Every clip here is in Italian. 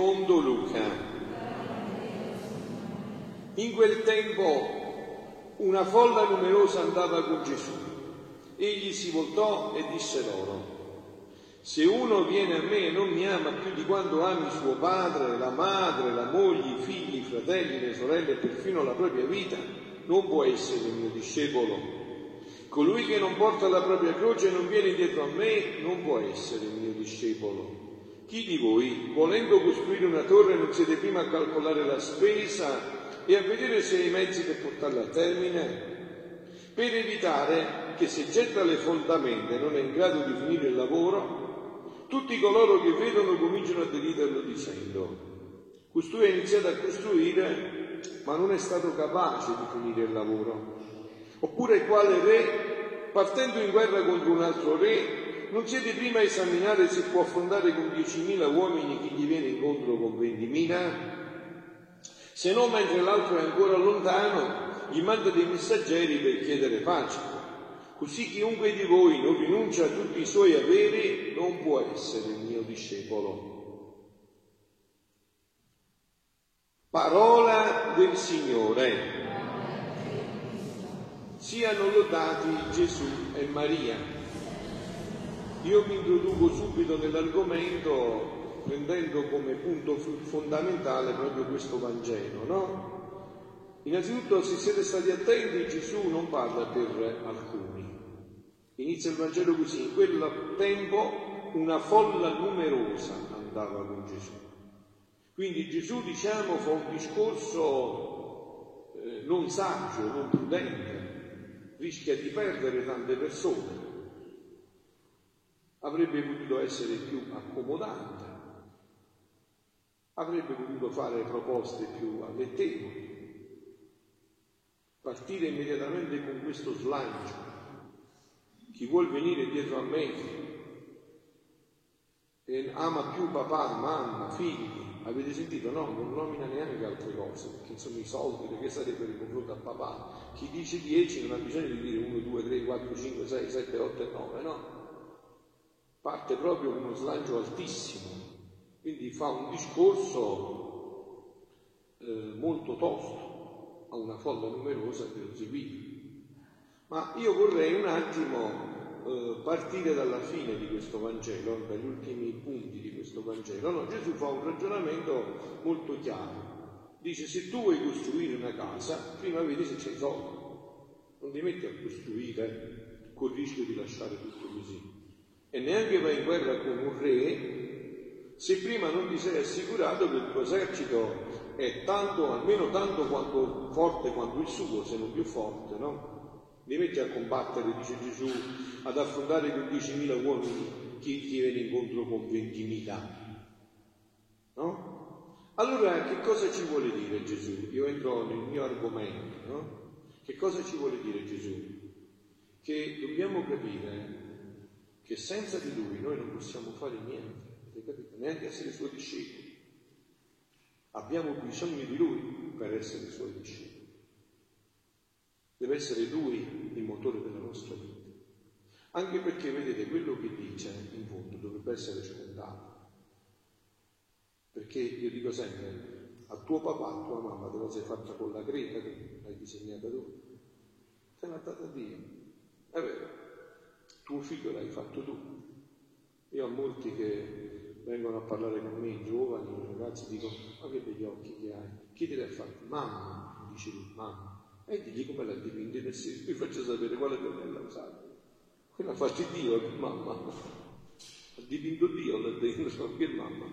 secondo Luca. In quel tempo una folla numerosa andava con Gesù. Egli si voltò e disse loro, se uno viene a me e non mi ama più di quanto ami suo padre, la madre, la moglie, i figli, i fratelli, le sorelle e perfino la propria vita, non può essere mio discepolo. Colui che non porta la propria croce e non viene dietro a me non può essere mio discepolo. Chi di voi, volendo costruire una torre, non siete prima a calcolare la spesa e a vedere se ha i mezzi per portarla a termine? Per evitare che se getta le fondamenta e non è in grado di finire il lavoro, tutti coloro che vedono cominciano a deriderlo dicendo, costui ha iniziato a costruire ma non è stato capace di finire il lavoro. Oppure quale re, partendo in guerra contro un altro re, non siete prima a esaminare se può affrontare con 10.000 uomini chi gli viene incontro con 20.000? Se no, mentre l'altro è ancora lontano, gli manda dei messaggeri per chiedere pace. Così chiunque di voi non rinuncia a tutti i suoi averi non può essere il mio discepolo. Parola del Signore. Siano lodati Gesù e Maria. Io mi introduco subito nell'argomento prendendo come punto fondamentale proprio questo Vangelo, no? Innanzitutto, se siete stati attenti, Gesù non parla per alcuni. Inizia il Vangelo così, in quel tempo una folla numerosa andava con Gesù. Quindi Gesù, diciamo, fa un discorso eh, non saggio, non prudente, rischia di perdere tante persone. Avrebbe potuto essere più accomodante, avrebbe potuto fare proposte più allettevoli partire immediatamente con questo slancio. Chi vuol venire dietro a me e ama più papà, mamma, figli, avete sentito? No, non nomina neanche altre cose, perché insomma i soldi, perché sarebbero in confronto a papà. Chi dice 10 non ha bisogno di dire 1, 2, 3, 4, 5, 6, 7, 8 e 9, no? Parte proprio con uno slancio altissimo, quindi fa un discorso eh, molto tosto a una folla numerosa che lo seguiva. Ma io vorrei un attimo eh, partire dalla fine di questo Vangelo, dagli ultimi punti di questo Vangelo. No, Gesù fa un ragionamento molto chiaro. Dice se tu vuoi costruire una casa, prima vedi se c'è i soldi. Non ti metti a costruire col rischio di lasciare tutto così. E neanche vai in guerra con un re se prima non ti sei assicurato che il tuo esercito è tanto, almeno tanto quanto forte quanto il suo, se non più forte, no? Li metti a combattere, dice Gesù, ad affrontare con 10.000 uomini chi ti viene incontro con 20.000. No? Allora che cosa ci vuole dire Gesù? Io entro nel mio argomento, no? Che cosa ci vuole dire Gesù? Che dobbiamo capire che senza di Lui noi non possiamo fare niente? Neanche essere suoi discepoli. Abbiamo bisogno di Lui per essere Suoi discepoli. Deve essere Lui il motore della nostra vita. Anche perché, vedete, quello che dice in fondo dovrebbe essere scontato. Perché io dico sempre, a tuo papà, a tua mamma te la sei fatta con la creta che l'hai disegnata tu. Te l'ha data Dio. È vero, tuo figlio l'hai fatto tu. Io ho molti che vengono a parlare con me i giovani, i ragazzi, dico, ma che begli occhi che hai? Chi te li ha fatti? Mamma, mi dice lui, mamma. E digli come l'ha dipinto nel senso, vi faccio sapere quale pennella ha usato. Quella ha Dio, mamma. Ha dipinto Dio là dentro, che mamma.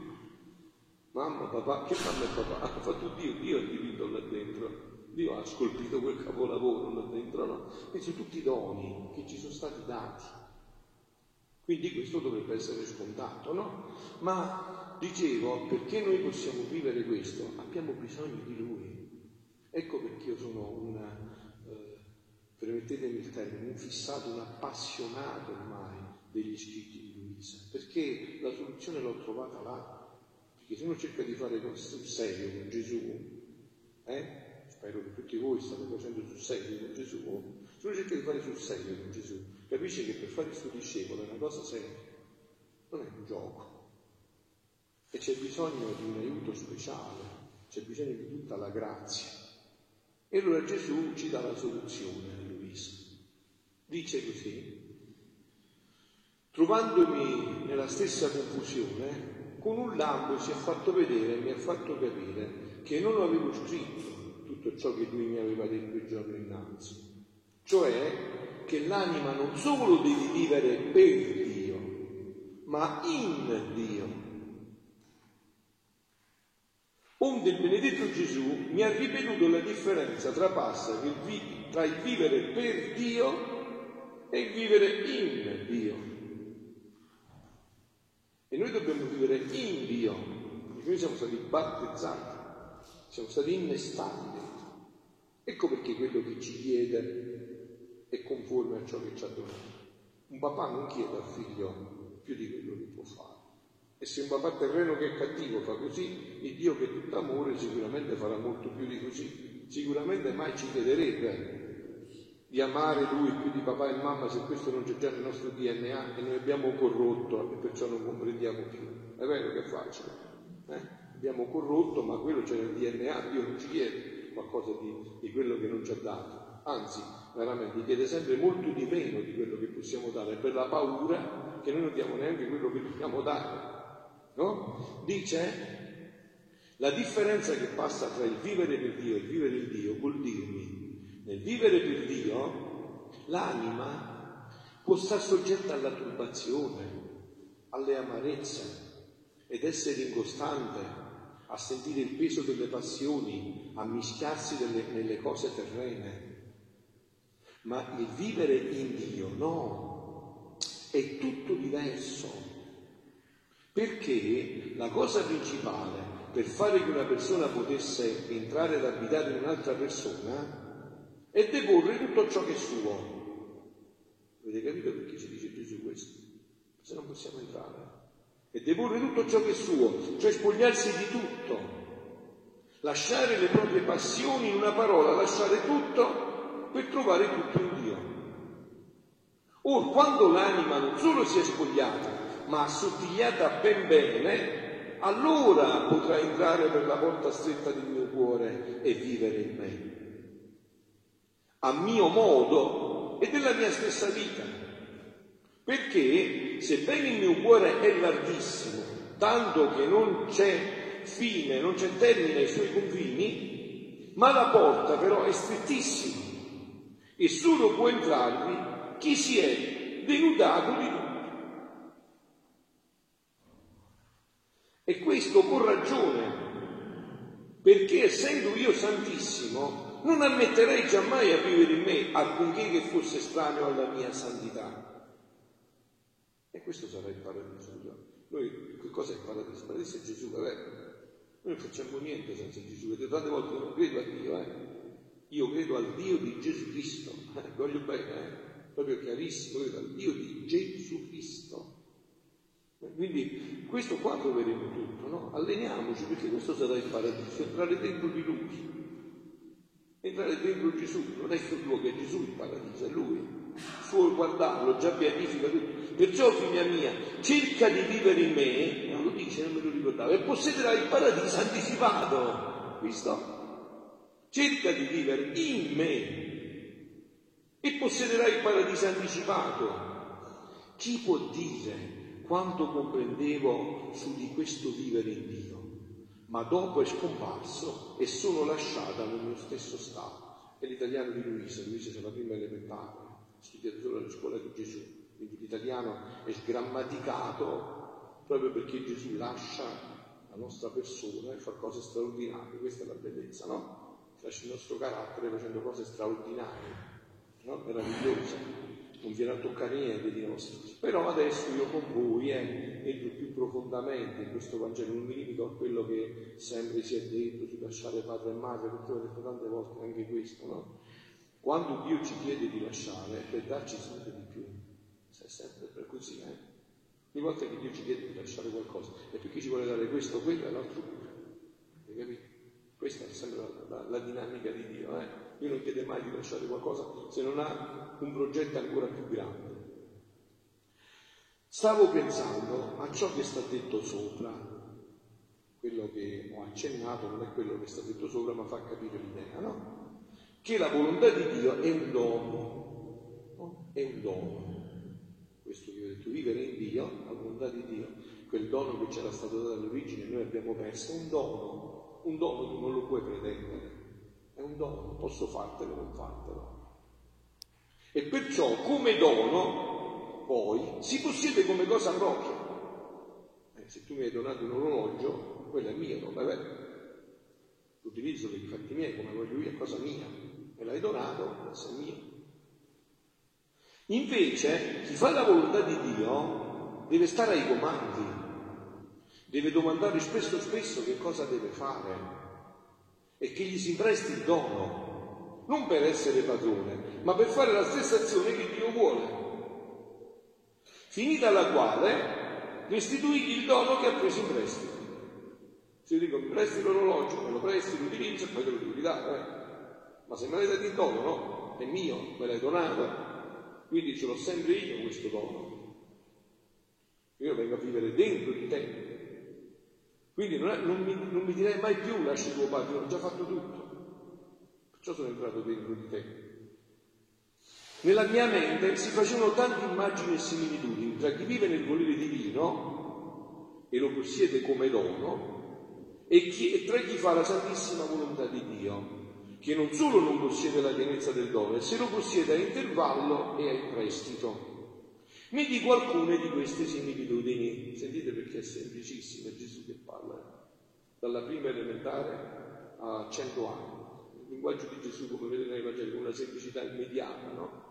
Mamma, papà, che mamma e papà? Ha fatto Dio, Dio ha dipinto là dentro. Dio ha scolpito quel capolavoro là dentro, no? Sono tutti doni che ci sono stati dati. Quindi questo dovrebbe essere scontato, no? Ma dicevo, perché noi possiamo vivere questo? Abbiamo bisogno di Lui. Ecco perché io sono un, eh, permettetemi il termine, un fissato, un appassionato ormai degli scritti di Luisa, perché la soluzione l'ho trovata là. Perché se uno cerca di fare sul serio con Gesù, eh, spero che tutti voi state facendo sul serio con Gesù, uno cerca di fare sul serio con Gesù, capisce che per fare il suo discepolo è una cosa seria, non è un gioco. E c'è bisogno di un aiuto speciale, c'è bisogno di tutta la grazia. E allora Gesù ci dà la soluzione a Luisa. Dice così, trovandomi nella stessa confusione, con un lampo si è fatto vedere e mi ha fatto capire che non avevo scritto tutto ciò che lui mi aveva detto il giorno innanzi, cioè che l'anima non solo deve vivere per Dio, ma in Dio. Onde il benedetto Gesù mi ha ripetuto la differenza tra, passa, tra il vivere per Dio e il vivere in Dio. E noi dobbiamo vivere in Dio, perché noi siamo stati battezzati, siamo stati innestati. Ecco perché quello che ci chiede è conforme a ciò che ci ha donato. Un papà non chiede al figlio più di quello che può fare. E se un papà terreno che è cattivo fa così, il Dio che è tutto amore sicuramente farà molto più di così. Sicuramente mai ci chiederebbe di amare lui più di papà e mamma se questo non c'è già nel nostro DNA e noi abbiamo corrotto e perciò non comprendiamo più. È vero che è facile. Eh? Abbiamo corrotto, ma quello c'è nel DNA, Dio non ci chiede qualcosa di, di quello che non ci ha dato. Anzi, veramente chiede sempre molto di meno di quello che possiamo dare per la paura che noi non diamo neanche quello che dobbiamo dare no? Dice la differenza che passa tra il vivere per Dio e il vivere in Dio vuol dirmi, nel vivere per Dio l'anima può stare soggetta alla turbazione, alle amarezze ed essere incostante a sentire il peso delle passioni, a mischiarsi delle, nelle cose terrene. Ma il vivere in Dio no, è tutto diverso. Perché la cosa principale per fare che una persona potesse entrare ad abitare in un'altra persona è deporre tutto ciò che è suo. Avete capito perché ci dice Gesù questo? Se non possiamo entrare. È deporre tutto ciò che è suo, cioè spogliarsi di tutto. Lasciare le proprie passioni, in una parola, lasciare tutto per trovare tutto in Dio. Or, quando l'anima non solo si è spogliata, ma assottigliata ben bene, allora potrà entrare per la porta stretta del mio cuore e vivere in me. A mio modo e della mia stessa vita. Perché sebbene il mio cuore è larghissimo, tanto che non c'è fine, non c'è termine ai suoi confini, ma la porta però è strettissima e solo può entrarvi chi si è denudato di tutto E questo con ragione, perché essendo io santissimo, non ammetterei giammai a vivere in me alcunché che fosse estraneo alla mia santità. E questo sarà il paradiso. Noi che è il paradiso? Il paradiso è Gesù, vabbè. Noi non facciamo niente senza Gesù. Vedete, tante volte non credo a Dio, eh. Io credo al Dio di Gesù Cristo. Eh, voglio bene, eh. Proprio chiarissimo, credo al Dio di Gesù Cristo. Quindi questo qua troveremo tutto, no? Alleniamoci perché questo sarà il paradiso, entrare dentro di lui. Entrare dentro Gesù, non è il tuo che è Gesù il paradiso, è lui. Fuori guardarlo, già beatifica tutto. Perciò, figlia mia, cerca di vivere in me, non lo dice, non me lo ricordavo, e possederai il paradiso anticipato. Visto? Cerca di vivere in me e possederai il paradiso anticipato. Chi può dire quanto comprendevo su di questo vivere in Dio, ma dopo è scomparso e sono lasciata nel mio stesso stato. È l'italiano di Luisa, Luisa c'è la prima elementare, studiato solo alla scuola di Gesù, quindi l'italiano è sgrammaticato proprio perché Gesù lascia la nostra persona e fa cose straordinarie, questa è la bellezza, no? Lascia il nostro carattere facendo cose straordinarie, no? meravigliose non viene a toccare niente di nostro. Però adesso io con voi eh, entro più profondamente in questo Vangelo, non mi limito a quello che sempre si è detto di lasciare padre e madre, perché ho detto tante volte anche questo, no? Quando Dio ci chiede di lasciare, per darci sempre di più, se sempre per così, eh? Ogni volta che Dio ci chiede di lasciare qualcosa, è perché ci vuole dare questo, quello e l'altro pure. Hai capito? Questa è sempre la, la, la dinamica di Dio. Eh? Dio non chiede mai di lasciare qualcosa se non ha un progetto ancora più grande. Stavo pensando a ciò che sta detto sopra, quello che ho accennato non è quello che sta detto sopra, ma fa capire l'idea, no? Che la volontà di Dio è un dono, no? è un dono. Questo che ho detto, vivere in Dio, la volontà di Dio, quel dono che c'era stato dato all'origine noi abbiamo perso, un dono, un dono tu non lo puoi pretendere, è un dono, posso fartelo o non fartelo. E perciò come dono poi si possiede come cosa propria. Eh, se tu mi hai donato un orologio, quello è mio, non è vero. L'utilizzo per i fatti miei come voglio io, è cosa mia. Me l'hai donato, è mio. Invece, chi fa la volontà di Dio deve stare ai comandi, deve domandare spesso spesso che cosa deve fare e che gli si presti il dono, non per essere padrone, ma per fare la stessa azione che Dio vuole finita la quale restituigli il dono che ha preso in prestito. Se dico mi presti l'orologio, me lo presti, lo utilizzo e poi te lo devo ridare. Eh? Ma se me l'hai dato in dono, no, è mio, me l'hai donato, quindi ce l'ho sempre io questo dono. Io vengo a vivere dentro di te. Quindi non, è, non, mi, non mi direi mai più lasci tuo padre, ho già fatto tutto. Perciò sono entrato dentro di te. Nella mia mente si facevano tante immagini e similitudini tra chi vive nel volere divino e lo possiede come dono e, chi, e tra chi fa la santissima volontà di Dio, che non solo non possiede la pienezza del dono, e se lo possiede a intervallo e a prestito. Mi dico alcune di queste similitudini. Sentite perché è semplicissimo, è Gesù che parla, dalla prima elementare a cento anni. Il linguaggio di Gesù, come vedete nei Vangeli, con una semplicità immediata, no?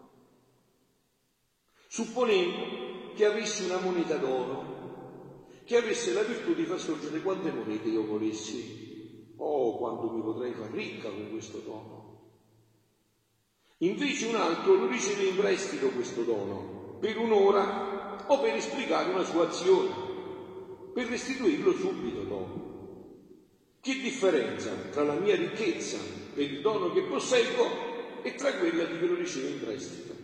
Supponendo che avessi una moneta d'oro, che avesse la virtù di far sorgere quante monete io volessi. Oh, quanto mi potrei far ricca con questo dono. Invece un altro lo riceve in prestito questo dono, per un'ora o per esplicare una sua azione, per restituirlo subito dopo. Che differenza tra la mia ricchezza per il dono che posseggo e tra quella di chi lo riceve in prestito?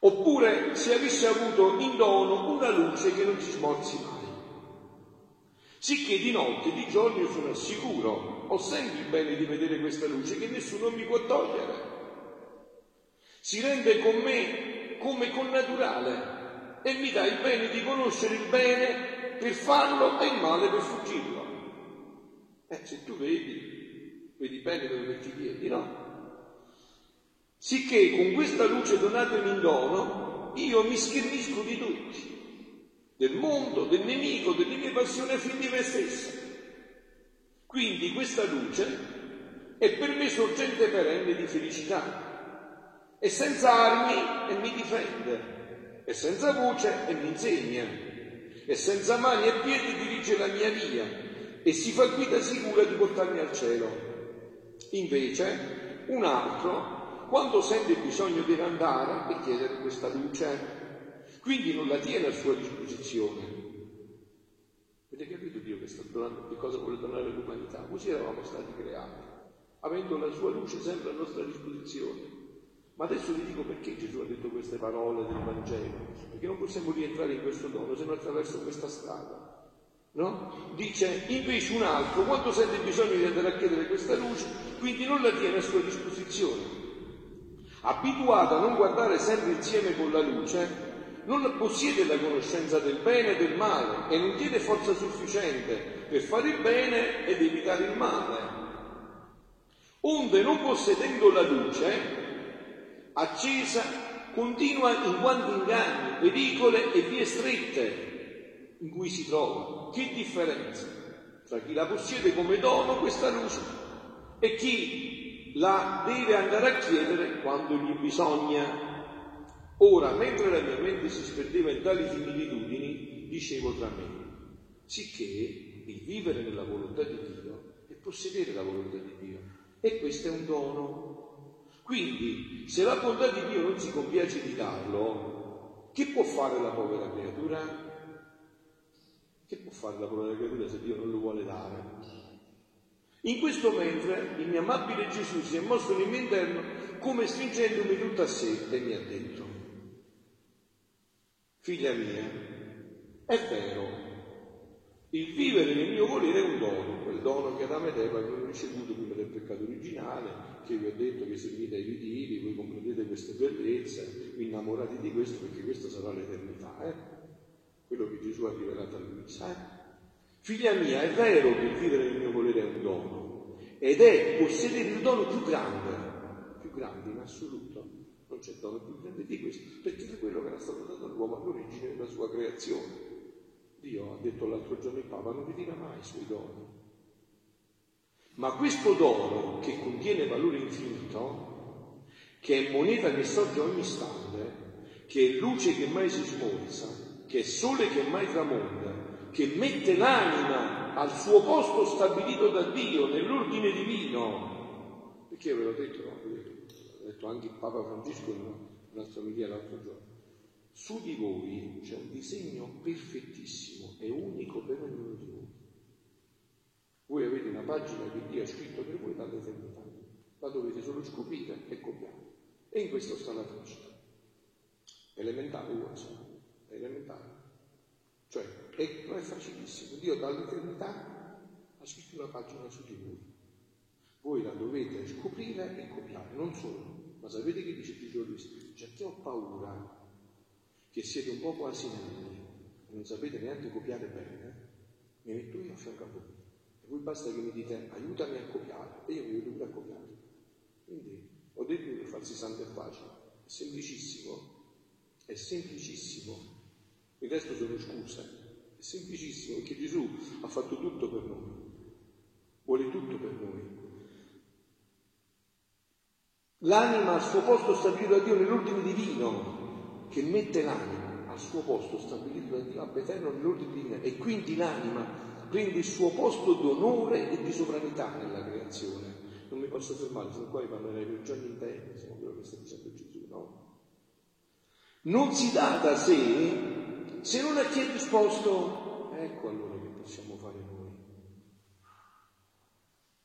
Oppure se avesse avuto in dono una luce che non si smorzi mai. Sicché di notte e di giorno io sono sicuro, ho sempre il bene di vedere questa luce che nessuno mi può togliere. Si rende con me come con naturale e mi dà il bene di conoscere il bene per farlo e il male per fuggirlo. Eh, se tu vedi, vedi bene dove metti i piedi, no? Sicché con questa luce donatemi in dono, io mi schernisco di tutti, del mondo, del nemico, delle mie passioni fin di me stessa. Quindi questa luce è per me sorgente perenne di felicità, è senza armi e mi difende, è senza voce e mi insegna, è senza mani e piedi dirige la mia via e si fa guida sicura di portarmi al cielo. Invece un altro quando sente bisogno deve andare e chiedere questa luce, quindi non la tiene a sua disposizione. Avete capito Dio che, sta donando, che cosa vuole donare all'umanità? Così eravamo stati creati, avendo la sua luce sempre a nostra disposizione. Ma adesso vi dico perché Gesù ha detto queste parole del Vangelo, perché non possiamo rientrare in questo dono se non attraverso questa strada. No? Dice invece un altro, quando sente bisogno di andare a chiedere questa luce, quindi non la tiene a sua disposizione, abituato a non guardare sempre insieme con la luce, non possiede la conoscenza del bene e del male e non tiene forza sufficiente per fare il bene ed evitare il male. Onde non possedendo la luce accesa, continua in quanti inganni, pericole e vie strette in cui si trova. Che differenza tra chi la possiede come dono questa luce e chi la deve andare a chiedere quando gli bisogna. Ora, mentre la mia mente si sperdeva in tali similitudini, dicevo tra me, sicché il vivere nella volontà di Dio è possedere la volontà di Dio. E questo è un dono. Quindi, se la volontà di Dio non si compiace di darlo, che può fare la povera creatura? Che può fare la povera creatura se Dio non lo vuole dare? In questo mentre il mio amabile Gesù si è mosso nel mio interno come stringendomi tutta a sé e mi ha detto, figlia mia, è vero, il vivere nel mio volere è un dono, quel dono che Adamo ed Eva avevano ricevuto peccato originale, che vi ho detto che seguite i ritiri, voi comprendete queste bellezze, vi innamorate di questo perché questa sarà l'eternità, eh? quello che Gesù ha rivelato a Luisa. Eh? Figlia mia, è vero che vivere nel mio volere è un dono, ed è possedere il dono più grande, più grande in assoluto. Non c'è dono più grande di questo, perché è quello che era stato dato all'uomo all'origine della sua creazione. Dio ha detto l'altro giorno il Papa, non vi dirà mai i suoi doni. Ma questo dono che contiene valore infinito, che è moneta che sorge ogni istante, che è luce che mai si smorza, che è sole che mai tramonta, che mette l'anima al suo posto stabilito da Dio nell'ordine divino. Perché ve l'ho detto, no? L'ha detto anche il Papa Francesco in un'altra omelia l'altro giorno. Su di voi c'è un disegno perfettissimo e unico per ognuno di voi. Voi avete una pagina che Dio ha scritto per voi dall'eternità, la dovete solo scoprire e copiare. E in questo sta la felicità. Elementare, Watson, elementare. Cioè, è, non è facilissimo. Dio dall'eternità ha scritto una pagina su di voi. Voi la dovete scoprire e copiare, non solo. Ma sapete che dice Gesù Cristo? C'è chi ho paura che siete un po' quasi e non sapete neanche copiare bene, mi metto io a fianco a voi. Voi basta che mi dite aiutami a copiare e io mi aiuto a copiare. Quindi ho detto che farsi santo è facile, è semplicissimo, è semplicissimo. Il resto sono scuse, è semplicissimo perché Gesù ha fatto tutto per noi, vuole tutto per noi. L'anima al suo posto stabilito da Dio nell'ultimo divino, che mette l'anima al suo posto stabilito da Dio ab eterno nell'ordine divino e quindi l'anima prende il suo posto d'onore e di sovranità nella creazione. Non mi posso fermare, sono qua e parlerei per giorni interi, insomma, quello che sta dicendo Gesù, no? Non si dà da sé se non a chi è disposto. Ecco allora che possiamo fare noi.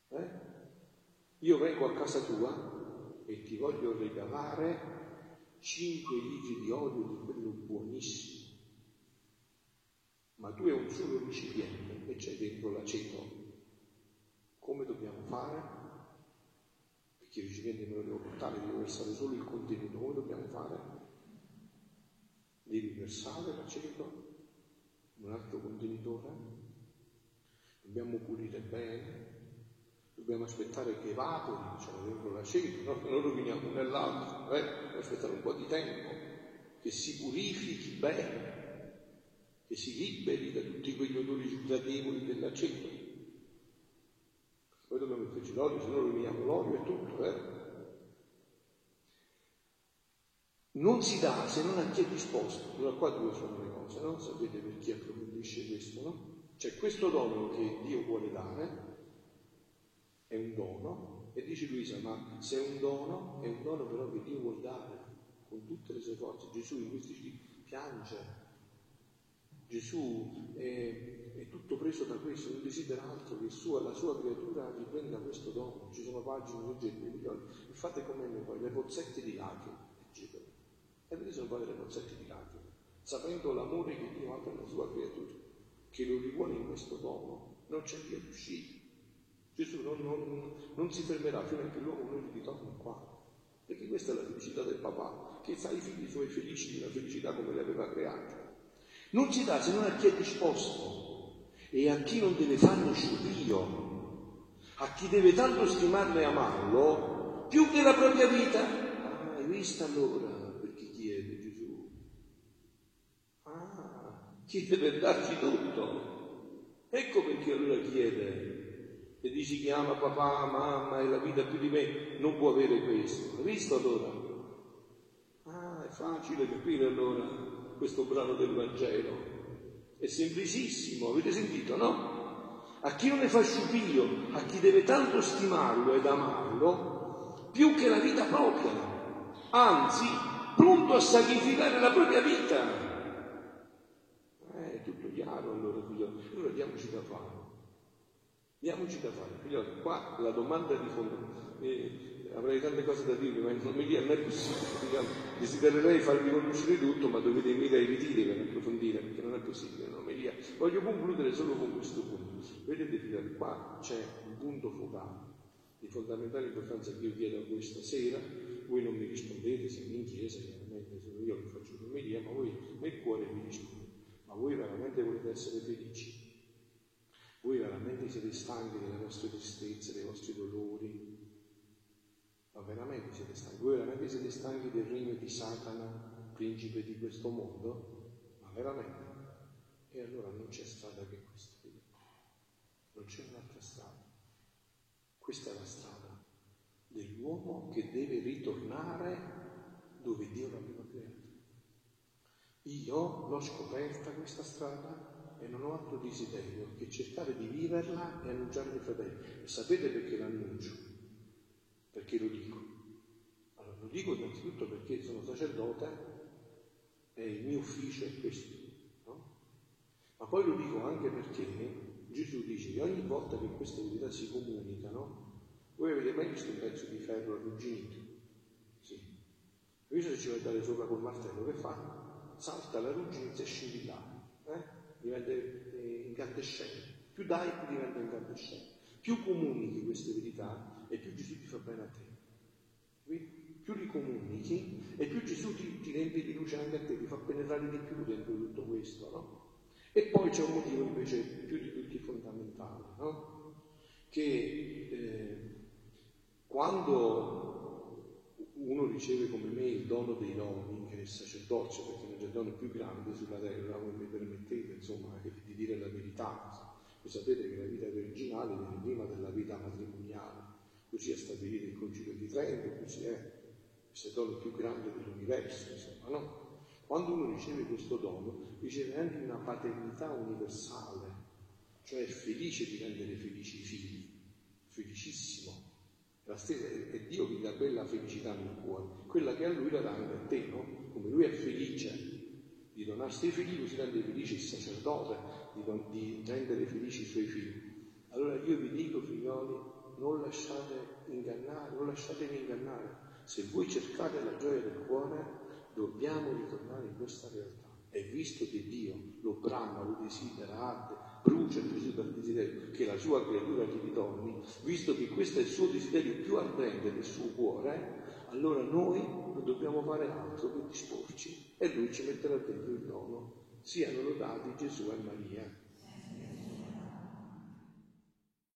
Eh? Io vengo a casa tua e ti voglio regalare cinque litri di olio di quello buonissimo, ma tu hai un solo recipiente e c'è dentro l'aceto. Come dobbiamo fare? Perché il recipiente non lo devo portare, devo versare solo il contenuto. Come dobbiamo fare? Devi versare l'aceto in un altro contenitore, dobbiamo pulire bene, dobbiamo aspettare che evapori, diciamo, dentro l'aceto, no? non roviniamo nell'altro, eh? aspettare un po' di tempo, che si purifichi bene, che si liberi da tutti quegli odori gradevoli dell'aceto. Poi dobbiamo metterci l'olio, se no roviniamo l'olio e tutto, eh? Non si dà se non a chi è disposto. Allora qua due sono le cose, no? Sapete per chi approfondisce questo, no? C'è questo dono che Dio vuole dare, è un dono, e dice Luisa, ma se è un dono, è un dono però che Dio vuol dare con tutte le sue forze. Gesù in questi giorni piange, Gesù è, è, tutto preso da questo, non desidera altro che sua, la sua creatura riprenda questo dono. Ci sono pagine leggende, fate come me poi, le pozzette di lacrime, leggete. E vedete sono poi le pozzette di lacrime, sapendo l'amore che Dio ha per la sua creatura, che lo rivuole in questo dono, non c'è via d'uscita. Gesù non, non, non, si fermerà fino a che l'uomo non ritorna qua. Perché questa è la felicità del papà, che fa i figli suoi felici di una felicità come li aveva creata. Non si dà se non a chi è disposto e a chi non deve farne scioglio, a chi deve tanto stimarlo e amarlo più che la propria vita. Ah, hai visto allora perché chiede Gesù? Ah, chiede per darci tutto. Ecco perché allora chiede e dici che ama papà, mamma e la vita più di me, non può avere questo. Hai visto allora? Ah, è facile capire allora questo brano del Vangelo. È semplicissimo, avete sentito, no? A chi non ne fa sciupio, a chi deve tanto stimarlo ed amarlo, più che la vita propria, anzi, pronto a sacrificare la propria vita. Eh, è tutto chiaro allora, figlio. Allora diamoci da fare Diamoci da fare. Figlioli, qua la domanda di fondo. Eh, avrei tante cose da dirvi, ma non mi non è possibile. Desidererei farvi conoscere tutto, ma dovete ai ritiri per approfondire, perché non è possibile. Non Voglio concludere solo con questo punto. Vedete, figlioli, qua c'è un punto focale di fondamentale importanza che io chiedo a voi stasera. Voi non mi rispondete, siamo in chiesa, chiaramente sono io che faccio l'omelia, ma voi nel cuore mi rispondete. Ma voi veramente volete essere felici? Voi veramente siete stanchi delle vostre tristezze, dei vostri dolori? Ma veramente siete stanchi? Voi veramente siete stanchi del regno di Satana, principe di questo mondo? Ma veramente? E allora non c'è strada che questa. Non c'è un'altra strada. Questa è la strada dell'uomo che deve ritornare dove Dio l'aveva creato. Io l'ho scoperta questa strada e non ho altro desiderio che cercare di viverla e annunciarla ai fratelli. Sapete perché l'annuncio? Perché lo dico. Allora, lo dico innanzitutto perché sono sacerdote e il mio ufficio è questo. No? Ma poi lo dico anche perché Gesù dice che ogni volta che queste verità si comunicano, voi avete mai visto un pezzo di ferro arrugginito? Sì. Invece se ci vai dare sopra col martello, che fa? Salta la ruggine e scintillare. Eh? diventa eh, incandescente. Più dai, più diventa incandescente. Più comunichi queste verità e più Gesù ti fa bene a te. Più li comunichi e più Gesù ti, ti riempie di luce anche a te, ti fa penetrare di più dentro tutto questo, no? E poi c'è un motivo invece più di tutti fondamentale, no? Che eh, quando uno riceve come me il dono dei doni, che è il sacerdozio, perché non c'è dono più grande sulla terra, voi mi permettete, insomma, di dire la verità. Voi sapete che la vita virginale viene prima della vita matrimoniale, così è stabilito il Concilio di Trento, così è questo dono più grande dell'universo, insomma, no? Quando uno riceve questo dono, riceve anche una paternità universale, cioè è felice di rendere felici i figli, felicissimo. Stessa, è Dio che dà quella felicità nel cuore, quella che a lui la dà anche a te, no? Come lui è felice di donarsi ai figli, così rende felice il sacerdote di, di rendere felici i suoi figli. Allora io vi dico, figlioli, non lasciate ingannare, non lasciatevi ingannare. Se voi cercate la gioia del cuore, dobbiamo ritornare in questa realtà. E visto che Dio lo brama, lo desidera, arde, brucia il Gesù dal desiderio che la sua creatura gli ritorni, visto che questo è il suo desiderio più ardente del suo cuore, allora noi non dobbiamo fare altro che disporci e lui ci metterà dentro il dono. Siano lodati Gesù e Maria.